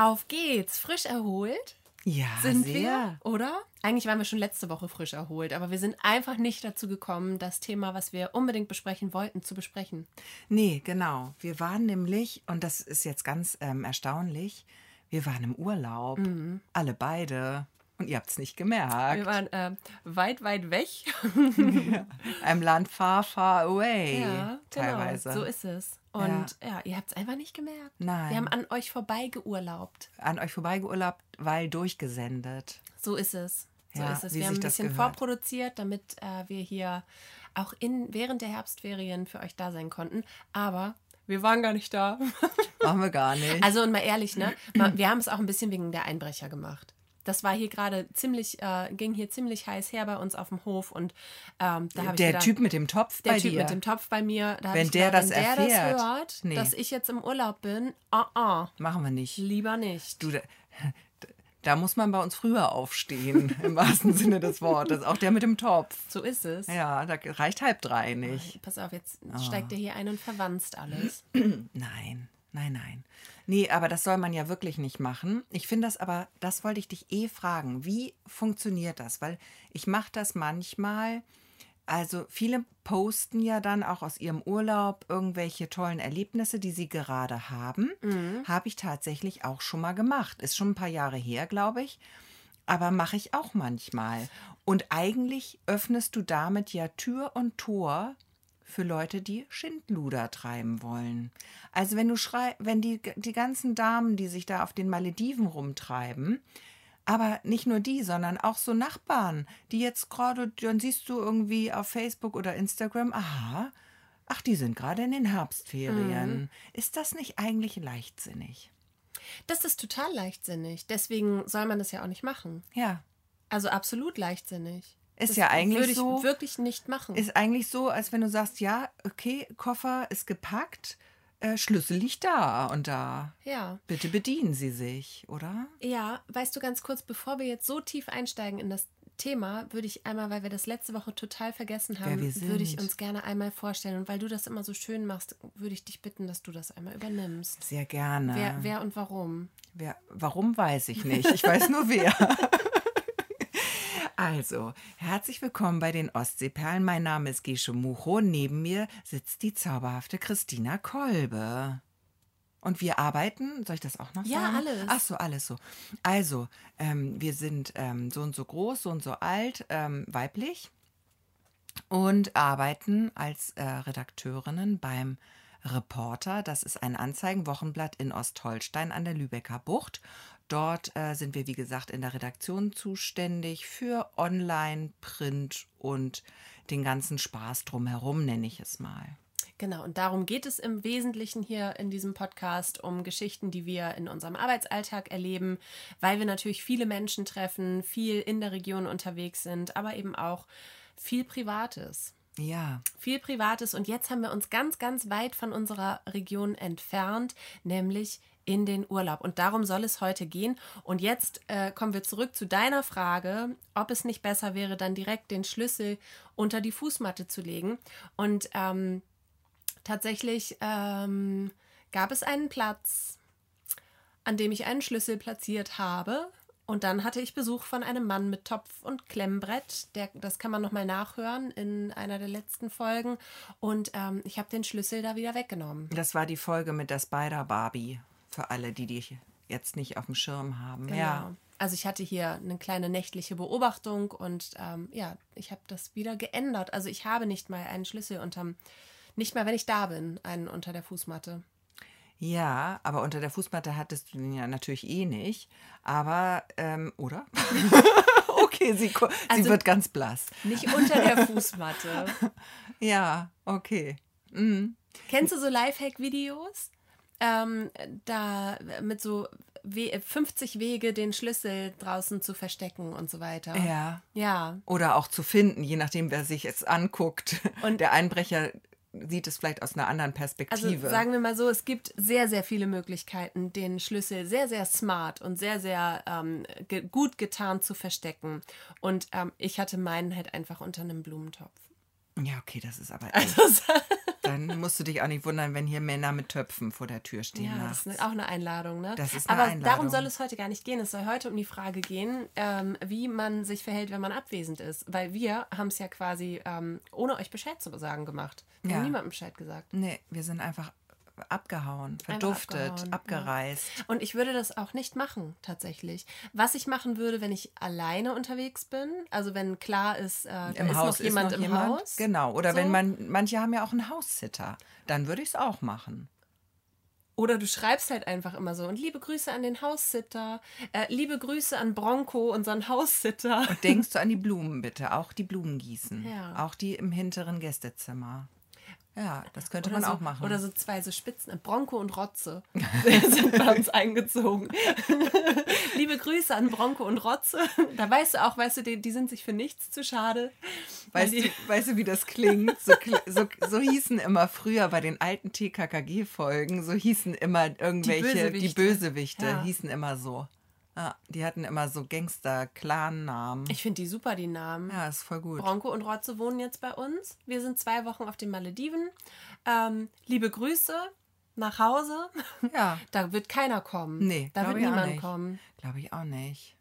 Auf geht's, frisch erholt. Ja, sind sehr. wir, oder? Eigentlich waren wir schon letzte Woche frisch erholt, aber wir sind einfach nicht dazu gekommen, das Thema, was wir unbedingt besprechen wollten, zu besprechen. Nee, genau. Wir waren nämlich, und das ist jetzt ganz ähm, erstaunlich, wir waren im Urlaub. Mhm. Alle beide. Und ihr habt es nicht gemerkt. Wir waren äh, weit, weit weg. Einem Land far, far away. ja, teilweise. genau. So ist es. Und ja, ihr habt es einfach nicht gemerkt. Nein. Wir haben an euch vorbei geurlaubt. An euch vorbeigeurlaubt, weil durchgesendet. So ist es. So Ja, ist es. Wir haben ein bisschen vorproduziert, damit äh, wir hier auch in, während der Herbstferien für euch da sein konnten. Aber wir waren gar nicht da. Machen wir gar nicht. Also und mal ehrlich, ne? Wir haben es auch ein bisschen wegen der Einbrecher gemacht. Das war hier gerade ziemlich, äh, ging hier ziemlich heiß her bei uns auf dem Hof und ähm, da habe ich der gedacht, Typ mit dem Topf der bei Typ dir. mit dem Topf bei mir, Wenn der gedacht, das wenn der erfährt, das hört, nee. dass ich jetzt im Urlaub bin, ah ah, Machen wir nicht. lieber nicht. Du, da, da muss man bei uns früher aufstehen, im wahrsten Sinne des Wortes. Auch der mit dem Topf. So ist es. Ja, da reicht halb drei nicht. Pass auf, jetzt Ah. steigt er hier ein und verwanzt alles. Nein, nein, nein. Nee, aber das soll man ja wirklich nicht machen. Ich finde das aber, das wollte ich dich eh fragen. Wie funktioniert das? Weil ich mache das manchmal. Also viele posten ja dann auch aus ihrem Urlaub irgendwelche tollen Erlebnisse, die sie gerade haben. Habe ich tatsächlich auch schon mal gemacht. Ist schon ein paar Jahre her, glaube ich. Aber mache ich auch manchmal. Und eigentlich öffnest du damit ja Tür und Tor für Leute, die Schindluder treiben wollen. Also wenn du schrei, wenn die, die ganzen Damen, die sich da auf den Malediven rumtreiben, aber nicht nur die, sondern auch so Nachbarn, die jetzt gerade, dann siehst du irgendwie auf Facebook oder Instagram, aha, ach, die sind gerade in den Herbstferien. Ist das nicht eigentlich leichtsinnig? Das ist total leichtsinnig. Deswegen soll man das ja auch nicht machen. Ja. Also absolut leichtsinnig. Ist das ja eigentlich würde ich so- wirklich nicht machen. Ist eigentlich so, als wenn du sagst, ja, okay, Koffer ist gepackt, äh, Schlüssel liegt da und da. ja. Bitte bedienen Sie sich, oder? Ja, weißt du ganz kurz, bevor wir jetzt so tief einsteigen in das Thema, würde ich einmal, weil wir das letzte Woche total vergessen haben, würde ich uns gerne einmal vorstellen. Und weil du das immer so schön machst, würde ich dich bitten, dass du das einmal übernimmst. Sehr gerne. Wer, wer und warum? Wer, warum weiß ich nicht. Ich weiß nur wer. Also, herzlich willkommen bei den Ostseeperlen. Mein Name ist Gesche Mucho. Neben mir sitzt die zauberhafte Christina Kolbe. Und wir arbeiten, soll ich das auch noch Ja, sagen? alles. Ach so, alles so. Also, ähm, wir sind ähm, so und so groß, so und so alt, ähm, weiblich und arbeiten als äh, Redakteurinnen beim Reporter. Das ist ein Anzeigenwochenblatt in Ostholstein an der Lübecker Bucht. Dort äh, sind wir, wie gesagt, in der Redaktion zuständig für Online, Print und den ganzen Spaß drumherum, nenne ich es mal. Genau, und darum geht es im Wesentlichen hier in diesem Podcast, um Geschichten, die wir in unserem Arbeitsalltag erleben, weil wir natürlich viele Menschen treffen, viel in der Region unterwegs sind, aber eben auch viel Privates. Ja, Viel Privates. Und jetzt haben wir uns ganz, ganz weit von unserer Region entfernt, nämlich in den Urlaub. Und darum soll es heute gehen. Und jetzt äh, kommen wir zurück zu deiner Frage, ob es nicht besser wäre, dann direkt den Schlüssel unter die Fußmatte zu legen. Und ähm, tatsächlich ähm, gab es einen Platz, an dem ich einen Schlüssel platziert habe. Und dann hatte ich Besuch von einem Mann mit Topf und Klemmbrett. Der, das kann man nochmal nachhören in einer der letzten Folgen. Und ähm, ich habe den Schlüssel da wieder weggenommen. das war die Folge mit der Spider-Barbie. Für alle, die die jetzt nicht auf dem Schirm haben. Genau. Ja. Also ich hatte hier eine kleine nächtliche Beobachtung und ähm, ja, ich habe das wieder geändert. Also ich habe nicht mal einen Schlüssel unterm, nicht mal wenn ich da bin, einen unter der Fußmatte. Ja, aber unter der Fußmatte hattest du den ja natürlich eh nicht. Aber, ähm, oder? okay, sie, sie Also- wird ganz blass. Nicht unter der Fußmatte. Ja, okay. Mhm. Kennst du so Lifehack-Videos? Ähm, da mit so We 50 Wege, den Schlüssel draußen zu verstecken und so weiter. Ja. Ja, Oder auch zu finden, je nachdem, wer sich es anguckt. Und- der Einbrecher sieht es vielleicht aus einer anderen also Perspektive. sagen wir mal so, es gibt sehr, sehr viele Möglichkeiten, den Schlüssel sehr, sehr smart und sehr, sehr ähm, ge gut getarnt zu verstecken. Und ähm, ich hatte meinen halt einfach unter einem Blumentopf. ja, okay, das ist aber Also, Dann musst du dich auch nicht wundern, wenn hier Männer mit Töpfen vor der Tür stehen. Ja, nachts. das ist auch eine Einladung, ne? Das ist eine Aber Einladung. darum soll es heute gar nicht gehen. Es soll heute um die Frage gehen, ähm, wie man sich verhält, wenn man abwesend ist. Weil wir haben es ja quasi ähm, ohne euch Bescheid zu sagen gemacht. Wir Ja. haben niemandem Bescheid gesagt. Nee, wir sind einfach abgehauen, verduftet, abgehauen, ja. abgereist. Und ich würde das auch nicht machen, tatsächlich. Was ich machen würde, wenn ich alleine unterwegs bin, also wenn klar ist, äh, Im ist Haus noch jemand ist noch im jemand. Haus. Genau. Oder So. wenn man, manche haben ja auch einen Haussitter, dann würde ich es auch machen. Oder du schreibst halt einfach immer so. Und liebe Grüße an den Haussitter. Äh, liebe Grüße an Bronco, unseren Haussitter. Und denkst du an die Blumen bitte, auch die Blumen gießen. Ja. Auch die im hinteren Gästezimmer. Ja, das könnte Oder man so, auch machen. Oder so zwei so Spitzen. Bronco und Rotze sind bei uns eingezogen. Liebe Grüße an Bronco und Rotze. Da weißt du auch, weißt du, die, die sind sich für nichts zu schade. Weißt die, du, weißt du, wie das klingt? So, so, so hießen immer früher bei den alten TKKG-Folgen, so hießen immer irgendwelche, die Bösewichte. Bösewichte, Ja. hießen immer so. Ja, die hatten immer so Gangster-Clan-Namen. ich finde die super, die Namen. Ja, ist voll gut. Bronco und Rotze wohnen jetzt bei uns. Wir sind zwei Wochen auf den Malediven. Ähm, liebe Grüße nach Hause. Ja, Da wird keiner kommen. nee, da wird niemand kommen. Glaube ich auch nicht.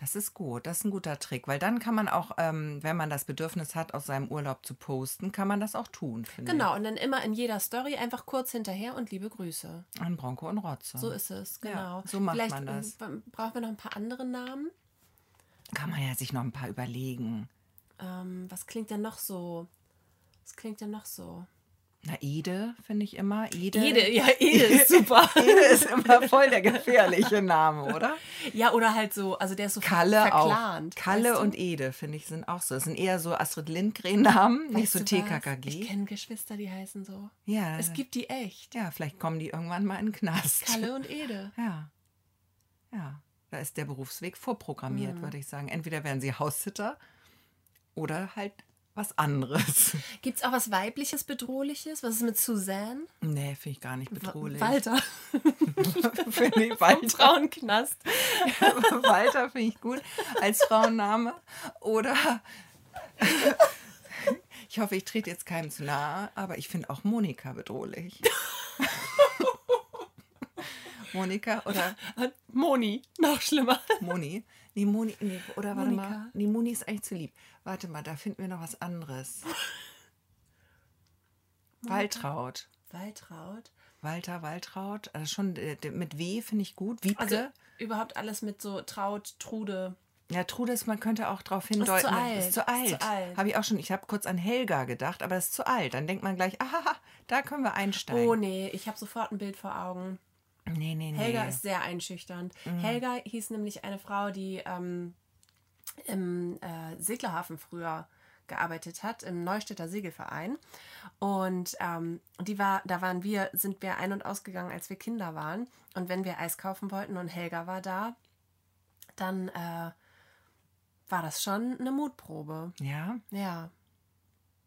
Das ist gut, das ist ein guter Trick, weil dann kann man auch, ähm, wenn man das Bedürfnis hat, aus seinem Urlaub zu posten, kann man das auch tun, finde Genau, und dann immer in jeder Story einfach kurz hinterher und liebe Grüße. ich. An Bronco und Rotze. So ist es, Ja, genau. so macht Vielleicht man das. äh, brauchen wir noch ein paar andere Namen. kann man ja sich noch ein paar überlegen. Ähm, was klingt denn noch so? Was klingt denn noch so? Na, Ede finde ich immer. Ede. Ede, ja, Ede ist super. Ede ist immer voll der gefährliche Name, oder? ja, oder halt so, also der ist so Kalle verplant. auch. Kalle weißt du? und Ede, finde ich, sind auch so. Das sind eher so Astrid Lindgren-Namen, nicht so du was? TKKG. Ich kenne Geschwister, die heißen so. Ja, Es gibt die echt. ja, vielleicht kommen die irgendwann mal in den Knast. Kalle und Ede. Ja. Ja. Da ist der Berufsweg vorprogrammiert, Mhm. würde ich sagen. Entweder werden sie Haussitter oder halt was anderes. Gibt es auch was weibliches, bedrohliches? Was ist mit Suzanne? Nee, finde ich gar nicht bedrohlich. Walter. Im Walter, Frauenknast. Walter finde ich gut als Frauenname. Oder ich hoffe, ich trete jetzt keinem zu nahe, aber ich finde auch Monika bedrohlich. Monika oder Moni, noch schlimmer. Moni? Nee, Moni, nee, oder warte Monika. mal. Nee, Moni ist eigentlich zu lieb. Warte mal, da finden wir noch was anderes. Waltraud. Waltraud. Walter, Waltraud. Also schon äh, mit W finde ich gut. Wiebke. Also überhaupt alles mit so Traut, Trude. ja, Trudes, man könnte auch darauf hindeuten. zu alt. Ist zu Ist alt. zu alt. Habe ich auch schon. Ich habe kurz an Helga gedacht, aber das ist zu alt. Dann denkt man gleich, aha, da können wir einsteigen. Oh nee, ich habe sofort ein Bild vor Augen. Nee, nee, nee. Helga ist sehr einschüchternd. Helga hieß nämlich eine Frau, die ähm, im äh, Seglerhafen früher gearbeitet hat, im Neustädter Segelverein. Und ähm, die war, da waren wir, sind wir ein- und ausgegangen, als wir Kinder waren. Und wenn wir Eis kaufen wollten und Helga war da, dann äh, war das schon eine Mutprobe. Ja? Ja.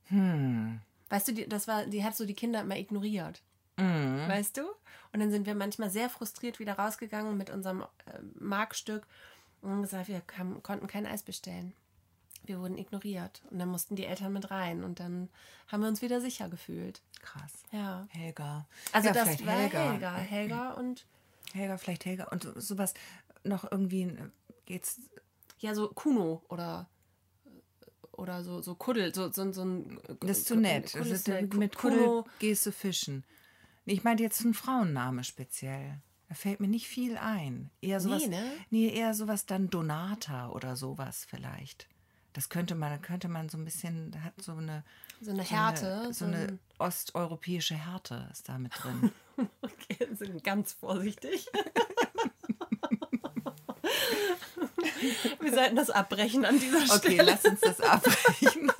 Hm. Weißt du, die, das war, die hat so die Kinder immer ignoriert. Mhm. Weißt du? Und dann sind wir manchmal sehr frustriert wieder rausgegangen mit unserem äh, Markstück und haben gesagt, wir kam, konnten kein Eis bestellen. Wir wurden ignoriert. Und dann mussten die Eltern mit rein. Und dann haben wir uns wieder sicher gefühlt. Krass. Ja. Helga. Also ja, das war Helga. Helga. und Helga, vielleicht Helga. Und so- sowas noch irgendwie äh, geht's. ja, so Kuno oder oder so, so Kuddel, so, so, so ein Das ist zu nett. Kuddel Das ist mit Kuno. Kuddel gehst du fischen. Ich meinte jetzt einen Frauenname speziell. Da fällt mir nicht viel ein. Eher sowas, Nee, ne? nee, eher sowas dann Donata oder sowas vielleicht. Das könnte man, könnte man so ein bisschen, hat so eine, So eine so Härte. eine, so so eine ein- osteuropäische Härte ist da mit drin. Okay, sind ganz vorsichtig. Wir sollten das abbrechen an dieser Okay, Stelle. lass uns das abbrechen.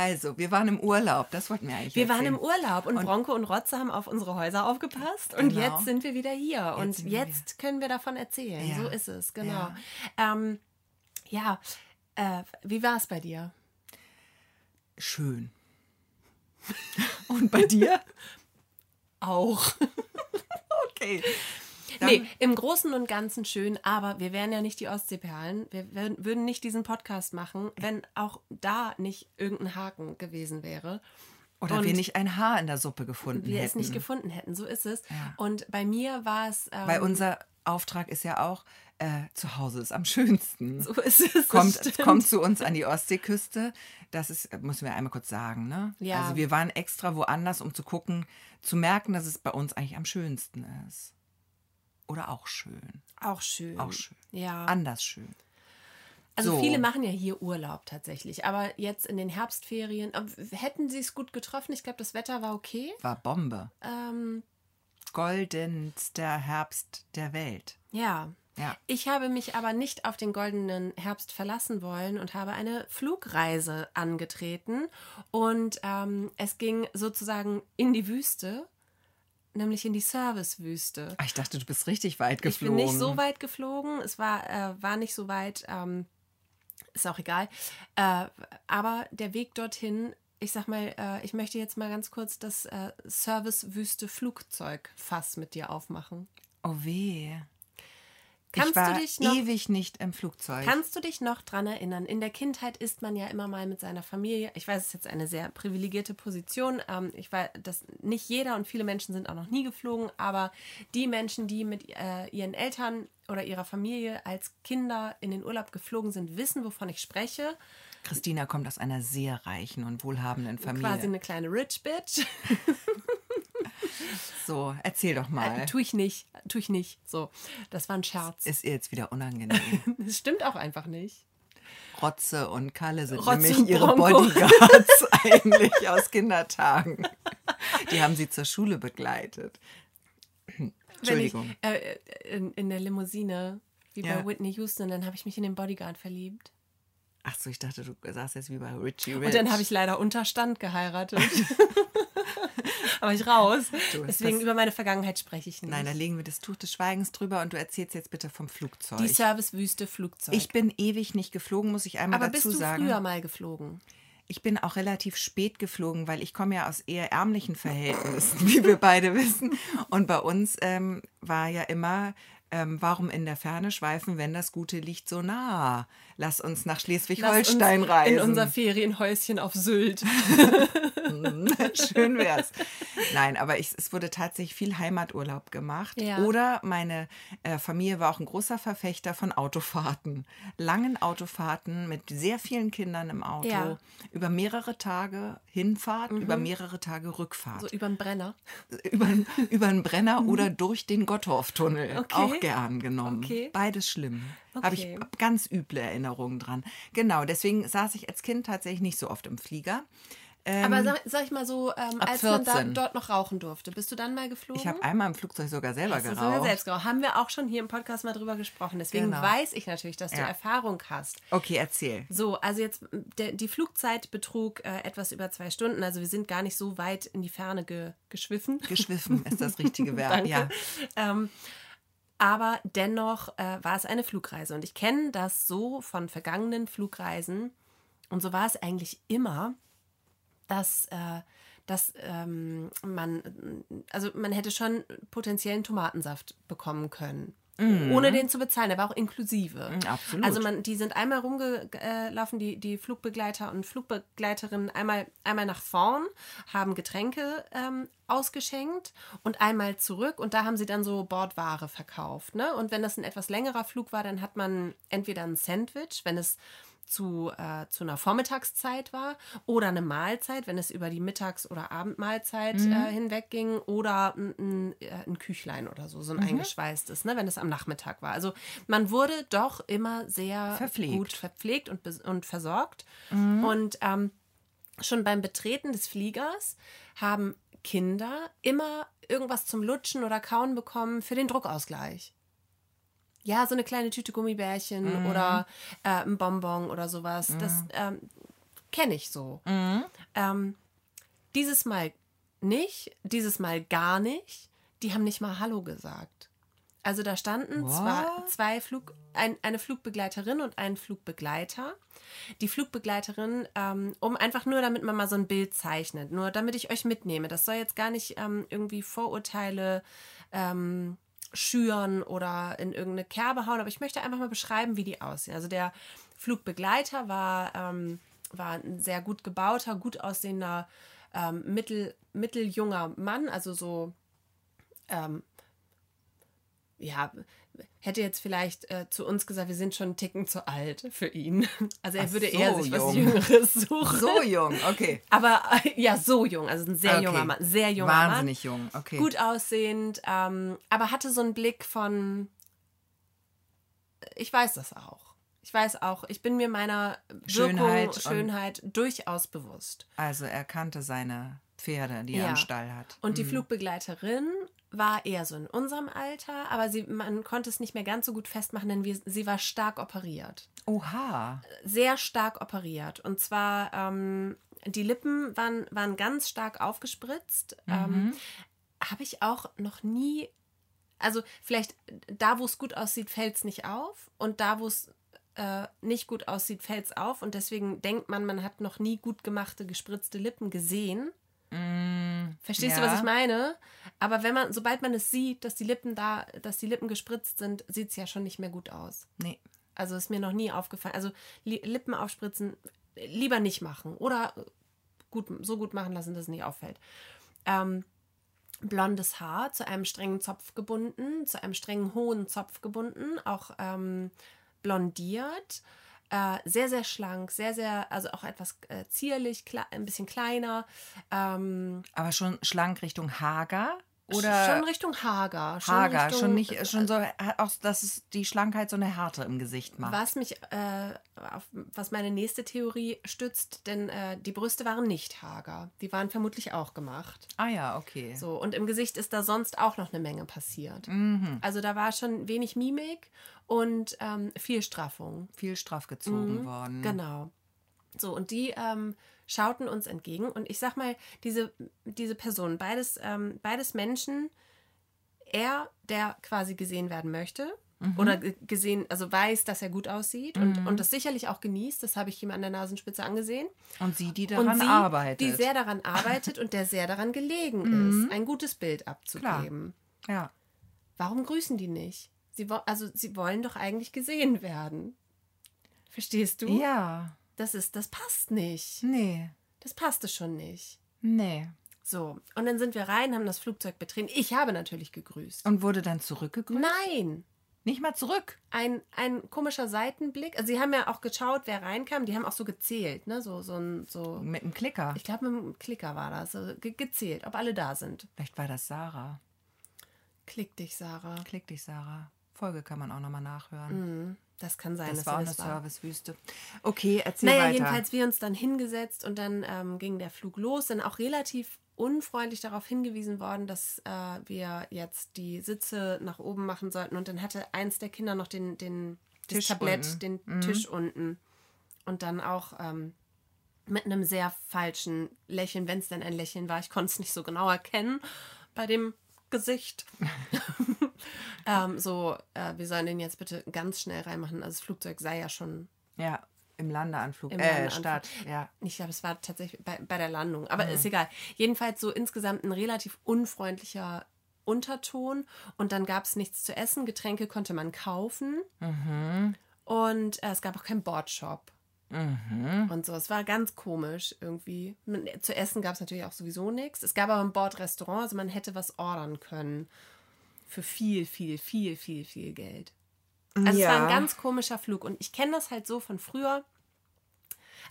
Also, wir waren im Urlaub, das wollten wir eigentlich Wir waren erzählen. im Urlaub und, Bronco und Rotze haben auf unsere Häuser aufgepasst und Genau. jetzt sind wir wieder hier und wir jetzt können wir davon erzählen. Ja. So ist es, genau. Ja. Ja, ähm, ja äh, wie war es bei dir? Schön. Und bei dir? Auch. Okay. Nee, im Großen und Ganzen schön, aber wir wären ja nicht die Ostseeperlen. Wir wär- würden nicht diesen Podcast machen, wenn auch da nicht irgendein Haken gewesen wäre. Oder Und wir nicht ein Haar in der Suppe gefunden wir hätten. es nicht gefunden hätten. So ist es. Ja. Und bei mir war es. Ähm, Weil unser Auftrag ist ja auch, äh, zu Hause ist am schönsten. so ist es. kommt, kommt zu uns an die Ostseeküste. Das ist, müssen wir einmal kurz sagen, ne? Ja. Also wir waren extra woanders, um zu gucken, zu merken, dass es bei uns eigentlich am schönsten ist. Oder auch schön. Auch schön. Auch schön. Ja. Anders schön. Also So. viele machen ja hier Urlaub tatsächlich. Aber jetzt in den Herbstferien, hätten sie es gut getroffen? Ich glaube, das Wetter war okay. War Bombe. Ähm, Goldenster Herbst der Welt. ja. Ja. Ich habe mich aber nicht auf den goldenen Herbst verlassen wollen und habe eine Flugreise angetreten. Und ähm, es ging sozusagen in die Wüste, nämlich in die Servicewüste. Ah, Ich dachte, du bist richtig weit Ich geflogen. bin nicht so weit geflogen. Es war, äh, war nicht so weit. Ähm, ist auch egal. Äh, aber der Weg dorthin, ich sag mal, äh, ich möchte jetzt mal ganz kurz das äh, Servicewüste Flugzeugfass mit dir aufmachen. Oh weh. Kannst ich war du dich noch ewig nicht im Flugzeug. Kannst du dich noch dran erinnern? In der Kindheit ist man ja immer mal mit seiner Familie. Ich weiß, es ist jetzt eine sehr privilegierte Position. Ähm, ich weiß, dass nicht jeder und viele Menschen sind auch noch nie geflogen, aber die Menschen, die mit äh, ihren Eltern oder ihrer Familie als Kinder in den Urlaub geflogen sind, wissen, wovon ich spreche. Christina kommt aus einer sehr reichen und wohlhabenden Familie. Quasi eine kleine Rich Bitch. So, erzähl doch mal. Äh, tu ich nicht, tu ich nicht. So, das war ein Scherz. Ist ihr jetzt wieder unangenehm. Das stimmt auch einfach nicht. Rotze und Kalle sind Rotze nämlich ihre. Bodyguards eigentlich aus Kindertagen. Die haben sie zur Schule begleitet. Entschuldigung. Ich, äh, in, in der Limousine, wie Ja. bei Whitney Houston, dann habe ich mich in den Bodyguard verliebt. Ach so, ich dachte, du sagst jetzt wie bei Richie Rich. Und dann habe ich leider unter Stand geheiratet. Aber ich raus. Du, Deswegen über meine Vergangenheit spreche ich nicht. Nein, da legen wir das Tuch des Schweigens drüber und du erzählst jetzt bitte vom Flugzeug. Die Servicewüste Flugzeug. ich bin ewig nicht geflogen, muss ich einmal Aber dazu bist du sagen. früher mal geflogen? Ich bin auch relativ spät geflogen, weil ich komme ja aus eher ärmlichen Verhältnissen, wie wir beide wissen. Und bei uns ähm, war ja immer, ähm, warum in der Ferne schweifen, wenn das Gute liegt so nah? Lass uns nach Schleswig-Holstein reisen. In unser Ferienhäuschen auf Sylt. Schön wär's. Nein, aber ich, es wurde tatsächlich viel Heimaturlaub gemacht. Ja. Oder meine äh, Familie war auch ein großer Verfechter von Autofahrten. Langen Autofahrten mit sehr vielen Kindern im Auto. Ja. Mhm. Über mehrere Tage Hinfahrt, über mehrere Tage Rückfahrt. So überm Brenner. über, über einen Brenner oder durch den Gottorf-Tunnel. Mhm. Okay. Auch gern genommen. Okay. Beides schlimm. Habe ich Okay. ganz üble Erinnerungen dran. Genau, deswegen saß ich als Kind tatsächlich nicht so oft im Flieger. Aber sag, sag ich mal so, ähm, als man da, 14. dort noch rauchen durfte, bist du dann mal geflogen? Ich habe einmal im Flugzeug sogar selber Hast du geraucht. sogar selbst geraucht. Haben wir auch schon hier im Podcast mal drüber gesprochen. Deswegen Genau. weiß ich natürlich, dass du Ja. Erfahrung hast. Okay, erzähl. So, also jetzt, der, die Flugzeit betrug äh, etwas über zwei Stunden. Also wir sind gar nicht so weit in die Ferne ge, geschwiffen. Geschwiffen ist das richtige Verb. Ja. Ähm, aber dennoch äh, war es eine Flugreise. Und ich kenne das so von vergangenen Flugreisen. Und so war es eigentlich immer, dass, äh, dass ähm, man, also man hätte schon potenziellen Tomatensaft bekommen können. Ohne den zu bezahlen, der war auch inklusive. Mhm, absolut. Also man, die sind einmal rumgelaufen, die, die Flugbegleiter und Flugbegleiterinnen einmal, einmal nach vorn, haben Getränke ähm, ausgeschenkt und einmal zurück und da haben sie dann so Bordware verkauft. Ne? Und wenn das ein etwas längerer Flug war, dann hat man entweder ein Sandwich, wenn es zu, äh, zu einer Vormittagszeit war oder eine Mahlzeit, wenn es über die Mittags- oder Abendmahlzeit Mhm. äh, hinweg ging oder ein, ein, äh, ein Küchlein oder so, Mhm. so ein eingeschweißtes, ne, wenn es am Nachmittag war. Also man wurde doch immer sehr Verpflegt. Mhm. gut verpflegt und, und versorgt. Und ähm, schon beim Betreten des Fliegers haben Kinder immer irgendwas zum Lutschen oder Kauen bekommen für den Druckausgleich. Ja, so eine kleine Tüte Gummibärchen oder äh, ein Bonbon oder sowas. Das ähm, kenne ich so. Ähm, dieses Mal nicht, dieses Mal gar nicht. Die haben nicht mal Hallo gesagt. Also da standen zwar What? zwei Flug, ein, eine Flugbegleiterin und ein Flugbegleiter. Die Flugbegleiterin, ähm, um einfach nur, damit man mal so ein Bild zeichnet, nur damit ich euch mitnehme. Das soll jetzt gar nicht ähm, irgendwie Vorurteile ähm, schüren oder in irgendeine Kerbe hauen, aber ich möchte einfach mal beschreiben, wie die aussehen. Also der Flugbegleiter war, ähm, war ein sehr gut gebauter, gut aussehender ähm, mittel, mitteljunger Mann, also so, ähm, ja, hätte jetzt vielleicht äh, zu uns gesagt, wir sind schon einen Ticken zu alt für ihn. Also er Ach, würde so eher sich was jung. Jüngeres suchen. So jung, okay. Aber äh, ja, so jung, also ein sehr okay. junger Mann, sehr junger Wahnsinnig jung, okay. Mann, gut aussehend, ähm, aber hatte so einen Blick von, ich weiß das auch. Ich weiß auch, ich bin mir meiner Wirkung, Schönheit und- Schönheit durchaus bewusst. Also er kannte seine Pferde, die er Ja. im Stall hat. Und die Flugbegleiterin war eher so in unserem Alter, aber sie, man konnte es nicht mehr ganz so gut festmachen, denn wir, sie war stark operiert. Oha. Sehr stark operiert. Und zwar, ähm, die Lippen waren, waren ganz stark aufgespritzt. Ähm, Habe ich auch noch nie, also vielleicht da, wo es gut aussieht, fällt es nicht auf. Und da, wo es äh, nicht gut aussieht, fällt es auf. Und deswegen denkt man, man hat noch nie gut gemachte, gespritzte Lippen gesehen. Verstehst du, ja. was ich meine? Aber wenn man, sobald man es sieht, dass die Lippen da, dass die Lippen gespritzt sind, sieht es ja schon nicht mehr gut aus. Nee. Also ist mir noch nie aufgefallen. Also Li Lippen aufspritzen lieber nicht machen oder gut, so gut machen lassen, dass es nicht auffällt. Ähm, blondes Haar zu einem strengen Zopf gebunden, zu einem strengen hohen Zopf gebunden, auch ähm, blondiert. Äh, sehr, sehr schlank, sehr, sehr, also auch etwas äh, zierlich, ein bisschen kleiner. Ähm, Aber schon schlank Richtung Hager? Oder schon Richtung Hager. Schon Hager, Richtung, schon nicht, schon so, auch, dass es die Schlankheit so eine Härte im Gesicht macht. Was mich, äh, auf, was meine nächste Theorie stützt, denn äh, die Brüste waren nicht hager. Die waren vermutlich auch gemacht. Ah ja, okay. So, und im Gesicht ist da sonst auch noch eine Menge passiert. Mhm. Also da war schon wenig Mimik und ähm, viel Straffung. Viel straff gezogen worden. Genau. So, und die ähm, schauten uns entgegen. Und ich sag mal, diese, diese Personen, beides, ähm, beides Menschen, er, der quasi gesehen werden möchte. Oder ge- gesehen, also weiß, dass er gut aussieht und, und das sicherlich auch genießt. Das habe ich ihm an der Nasenspitze angesehen. Und sie, die daran sie, arbeitet. die sehr daran arbeitet und der sehr daran gelegen ist, ein gutes Bild abzugeben. ja. Warum grüßen die nicht? Sie, also sie wollen doch eigentlich gesehen werden. Verstehst du? Ja. Das ist, das passt nicht. Nee. Das passte schon nicht. Nee. So, und dann sind wir rein, haben das Flugzeug betreten. Ich habe natürlich gegrüßt. Und wurde dann zurückgegrüßt? Nein, Nicht mal zurück. ein, ein komischer Seitenblick. Also sie haben ja auch geschaut, wer reinkam. Die haben auch so gezählt, ne? So, so ein, so. Mit dem Klicker. Ich glaube, mit dem Klicker war das. So, ge gezählt, ob alle da sind. Vielleicht war das Sarah. Klick dich, Sarah. Klick dich, Sarah. Folge kann man auch nochmal nachhören. Das kann sein, Das dass war eine das. Servicewüste. Okay, erzähl Naja, weiter. jedenfalls wir uns dann hingesetzt und dann ähm, ging der Flug los. Dann auch relativ unfreundlich darauf hingewiesen worden, dass äh, wir jetzt die Sitze nach oben machen sollten. Und dann hatte eins der Kinder noch den, den das Tisch Tablett, unten. den Tisch unten. Und dann auch ähm, mit einem sehr falschen Lächeln, wenn es denn ein Lächeln war. Ich konnte es nicht so genau erkennen bei dem Gesicht. ähm, so, äh, wir sollen den jetzt bitte ganz schnell reinmachen. Also das Flugzeug sei ja schon ja, im Landeanflug. Im äh, Landeanflug. Stadt. Ja. ich glaube, es war tatsächlich bei, bei der Landung, aber ist egal. Jedenfalls so insgesamt ein relativ unfreundlicher Unterton und dann gab es nichts zu essen. Getränke konnte man kaufen und äh, es gab auch keinen Bordshop. Und so, es war ganz komisch irgendwie. Zu essen gab es natürlich auch sowieso nichts. Es gab aber ein Bordrestaurant, also man hätte was ordern können. Für viel, viel, viel, viel, viel Geld. Also es war Ja. ein ganz komischer Flug. Und ich kenne das halt so von früher.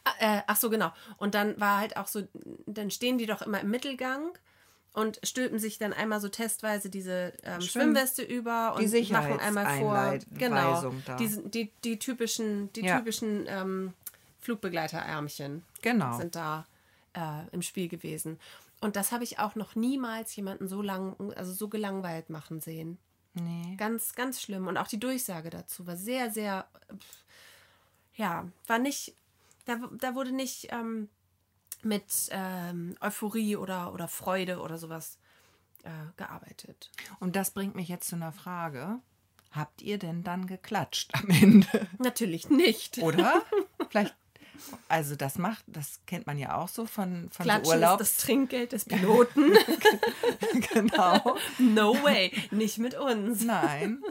Ah, äh, ach so, genau. Und dann war halt auch so, dann stehen die doch immer im Mittelgang und stülpen sich dann einmal so testweise diese ähm, Schwimm- Schwimmweste über und Die machen einmal vor. Genau. Die, die, die typischen, die Ja. typischen ähm, Flugbegleiterärmchen Genau. sind da äh, im Spiel gewesen. Und das habe ich auch noch niemals jemanden so lang, also so gelangweilt machen sehen. Nee. Ganz, ganz schlimm. Und auch die Durchsage dazu war sehr, sehr, ja, war nicht, da, da wurde nicht ähm, mit ähm, Euphorie oder, oder Freude oder sowas äh, gearbeitet. Und das bringt mich jetzt zu einer Frage. Habt ihr denn dann geklatscht am Ende? Natürlich nicht. Oder? Vielleicht, also das macht, das kennt man ja auch so von, von so Klatschen ist das Trinkgeld des Piloten. genau. no way. Nicht mit uns. Nein.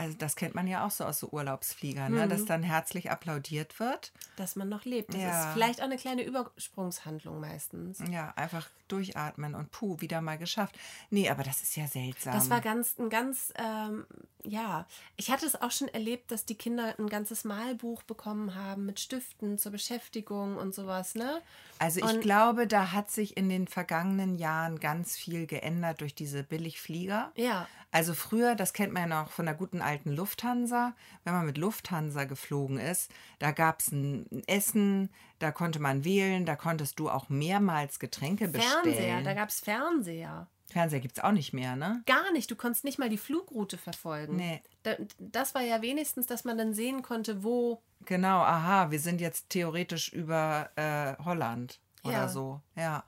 Also das kennt man ja auch so aus so Urlaubsfliegern, ne? dass dann herzlich applaudiert wird. Dass man noch lebt. Das Ja. ist vielleicht auch eine kleine Übersprungshandlung meistens. Ja, einfach durchatmen und puh, wieder mal geschafft. Nee, aber das ist ja seltsam. Das war ganz, ein ganz, ähm, ja, ich hatte es auch schon erlebt, dass die Kinder ein ganzes Malbuch bekommen haben mit Stiften zur Beschäftigung und sowas, ne? Also ich Und- glaube, da hat sich in den vergangenen Jahren ganz viel geändert durch diese Billigflieger. Ja. Also früher, das kennt man ja noch von der guten alten Lufthansa, wenn man mit Lufthansa geflogen ist, da gab es ein Essen, da konnte man wählen, da konntest du auch mehrmals Getränke Fernseher, bestellen. da gab es Fernseher. Fernseher gibt es auch nicht mehr, ne? Gar nicht, du konntest nicht mal die Flugroute verfolgen. Nee. Da, das war ja wenigstens, dass man dann sehen konnte, wo. Genau, aha, wir sind jetzt theoretisch über äh, Holland oder Ja. so. Ja.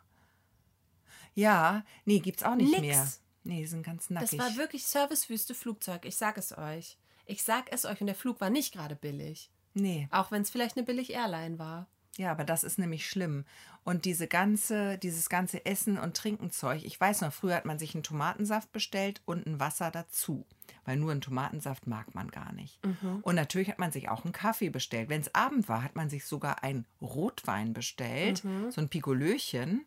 Ja, nee, gibt's auch nicht Nix. mehr. Nee, die sind ganz nackig. Das war wirklich Servicewüste Flugzeug, ich sag es euch. Ich sag es euch und der Flug war nicht gerade billig. nee. Auch wenn es vielleicht eine billig Airline war. Ja, aber das ist nämlich schlimm. Und diese ganze, dieses ganze Essen und Trinkenzeug, ich weiß noch, früher hat man sich einen Tomatensaft bestellt und ein Wasser dazu. Weil nur einen Tomatensaft mag man gar nicht. Und natürlich hat man sich auch einen Kaffee bestellt. Wenn es Abend war, hat man sich sogar einen Rotwein bestellt, so ein Pikolöchen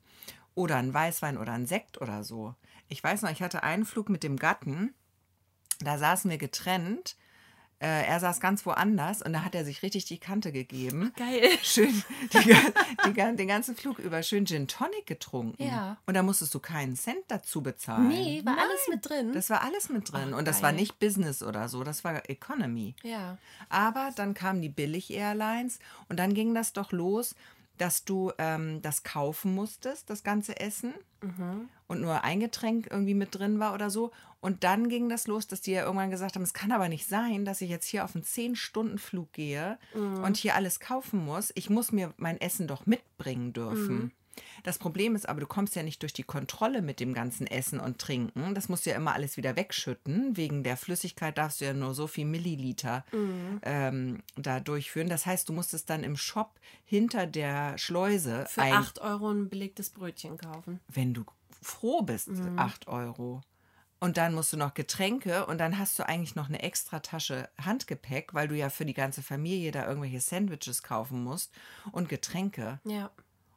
oder einen Weißwein oder einen Sekt oder so. Ich weiß noch, ich hatte einen Flug mit dem Gatten, da saßen wir getrennt. Äh, er saß ganz woanders und da hat er sich richtig die Kante gegeben Geil. schön die, die, den ganzen Flug über schön Gin Tonic getrunken. Ja. Und da musstest du keinen Cent dazu bezahlen. Nee, war alles mit drin. Das war alles mit drin. Ach, und das war geil. nicht Business oder so, das war Economy. ja. Aber dann kamen die Billig-Airlines und dann ging das doch los, dass du ähm, das kaufen musstest, das ganze Essen. Und nur ein Getränk irgendwie mit drin war oder so. Und dann ging das los, dass die ja irgendwann gesagt haben, es kann aber nicht sein, dass ich jetzt hier auf einen 10-Stunden-Flug gehe und hier alles kaufen muss. Ich muss mir mein Essen doch mitbringen dürfen. Das Problem ist aber, du kommst ja nicht durch die Kontrolle mit dem ganzen Essen und Trinken. Das musst du ja immer alles wieder wegschütten. Wegen der Flüssigkeit darfst du ja nur so viel Milliliter ähm, da durchführen. Das heißt, du musst es dann im Shop hinter der Schleuse Für ein- 8 Euro ein belegtes Brötchen kaufen. wenn du froh bist, Mhm. 8 Euro. Und dann musst du noch Getränke und dann hast du eigentlich noch eine extra Tasche Handgepäck, weil du ja für die ganze Familie da irgendwelche Sandwiches kaufen musst und Getränke. Ja.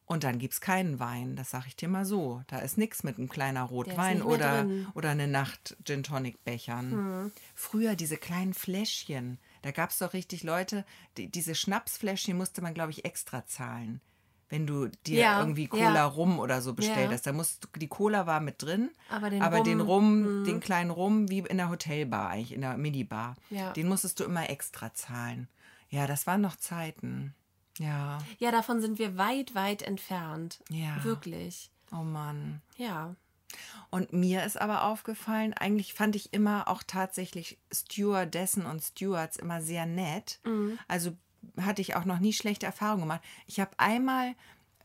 Und dann gibt es keinen Wein, das sag ich dir mal so. Da ist nichts mit einem kleiner Rotwein oder, oder eine Nacht Gin Tonic Bechern. Früher diese kleinen Fläschchen, da gab es doch richtig Leute, die, diese Schnapsfläschchen musste man, glaube ich, extra zahlen. Wenn du dir Ja, irgendwie Cola ja. Rum oder so bestellt Ja. hast, da musst du, die Cola war mit drin, Aber den aber den Rum, Rum, den kleinen Rum, wie in der Hotelbar eigentlich, in der Minibar, Ja. den musstest du immer extra zahlen. Ja, das waren noch Zeiten. Ja, Ja, davon sind wir weit, weit entfernt. Ja. Wirklich. oh Mann. Ja. Und mir ist aber aufgefallen, eigentlich fand ich immer auch tatsächlich Stewardessen und Stewards immer sehr nett. Also hatte ich auch noch nie schlechte Erfahrungen gemacht. Ich habe einmal